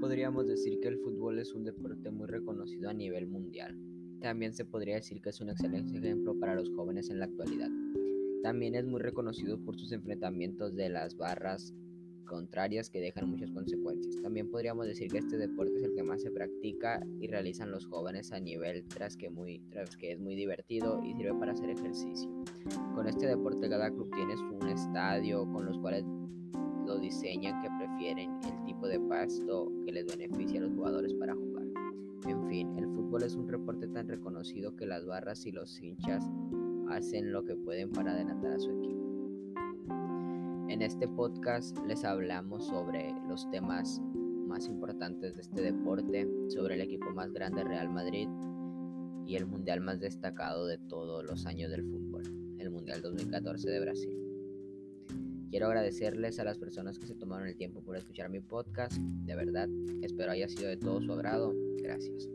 podríamos decir que el fútbol es un deporte muy reconocido a nivel mundial. También se podría decir que es un excelente ejemplo para los jóvenes en la actualidad. También es muy reconocido por sus enfrentamientos de las barras contrarias que dejan muchas consecuencias. También podríamos decir que este deporte es el que más se practica y realizan los jóvenes a nivel tras que, muy, tras es muy divertido y sirve para hacer ejercicio. Con este deporte cada club tiene un estadio con los cuales lo diseñan que prefieren de pasto que les beneficia a los jugadores para jugar. En fin, el fútbol es un deporte tan reconocido que las barras y los hinchas hacen lo que pueden para adelantar a su equipo. En este podcast les hablamos sobre los temas más importantes de este deporte, sobre el equipo más grande Real Madrid y el mundial más destacado de todos los años del fútbol, el Mundial 2014 de Brasil. Quiero agradecerles a las personas que se tomaron el tiempo por escuchar mi podcast. De verdad, espero haya sido de todo su agrado. Gracias.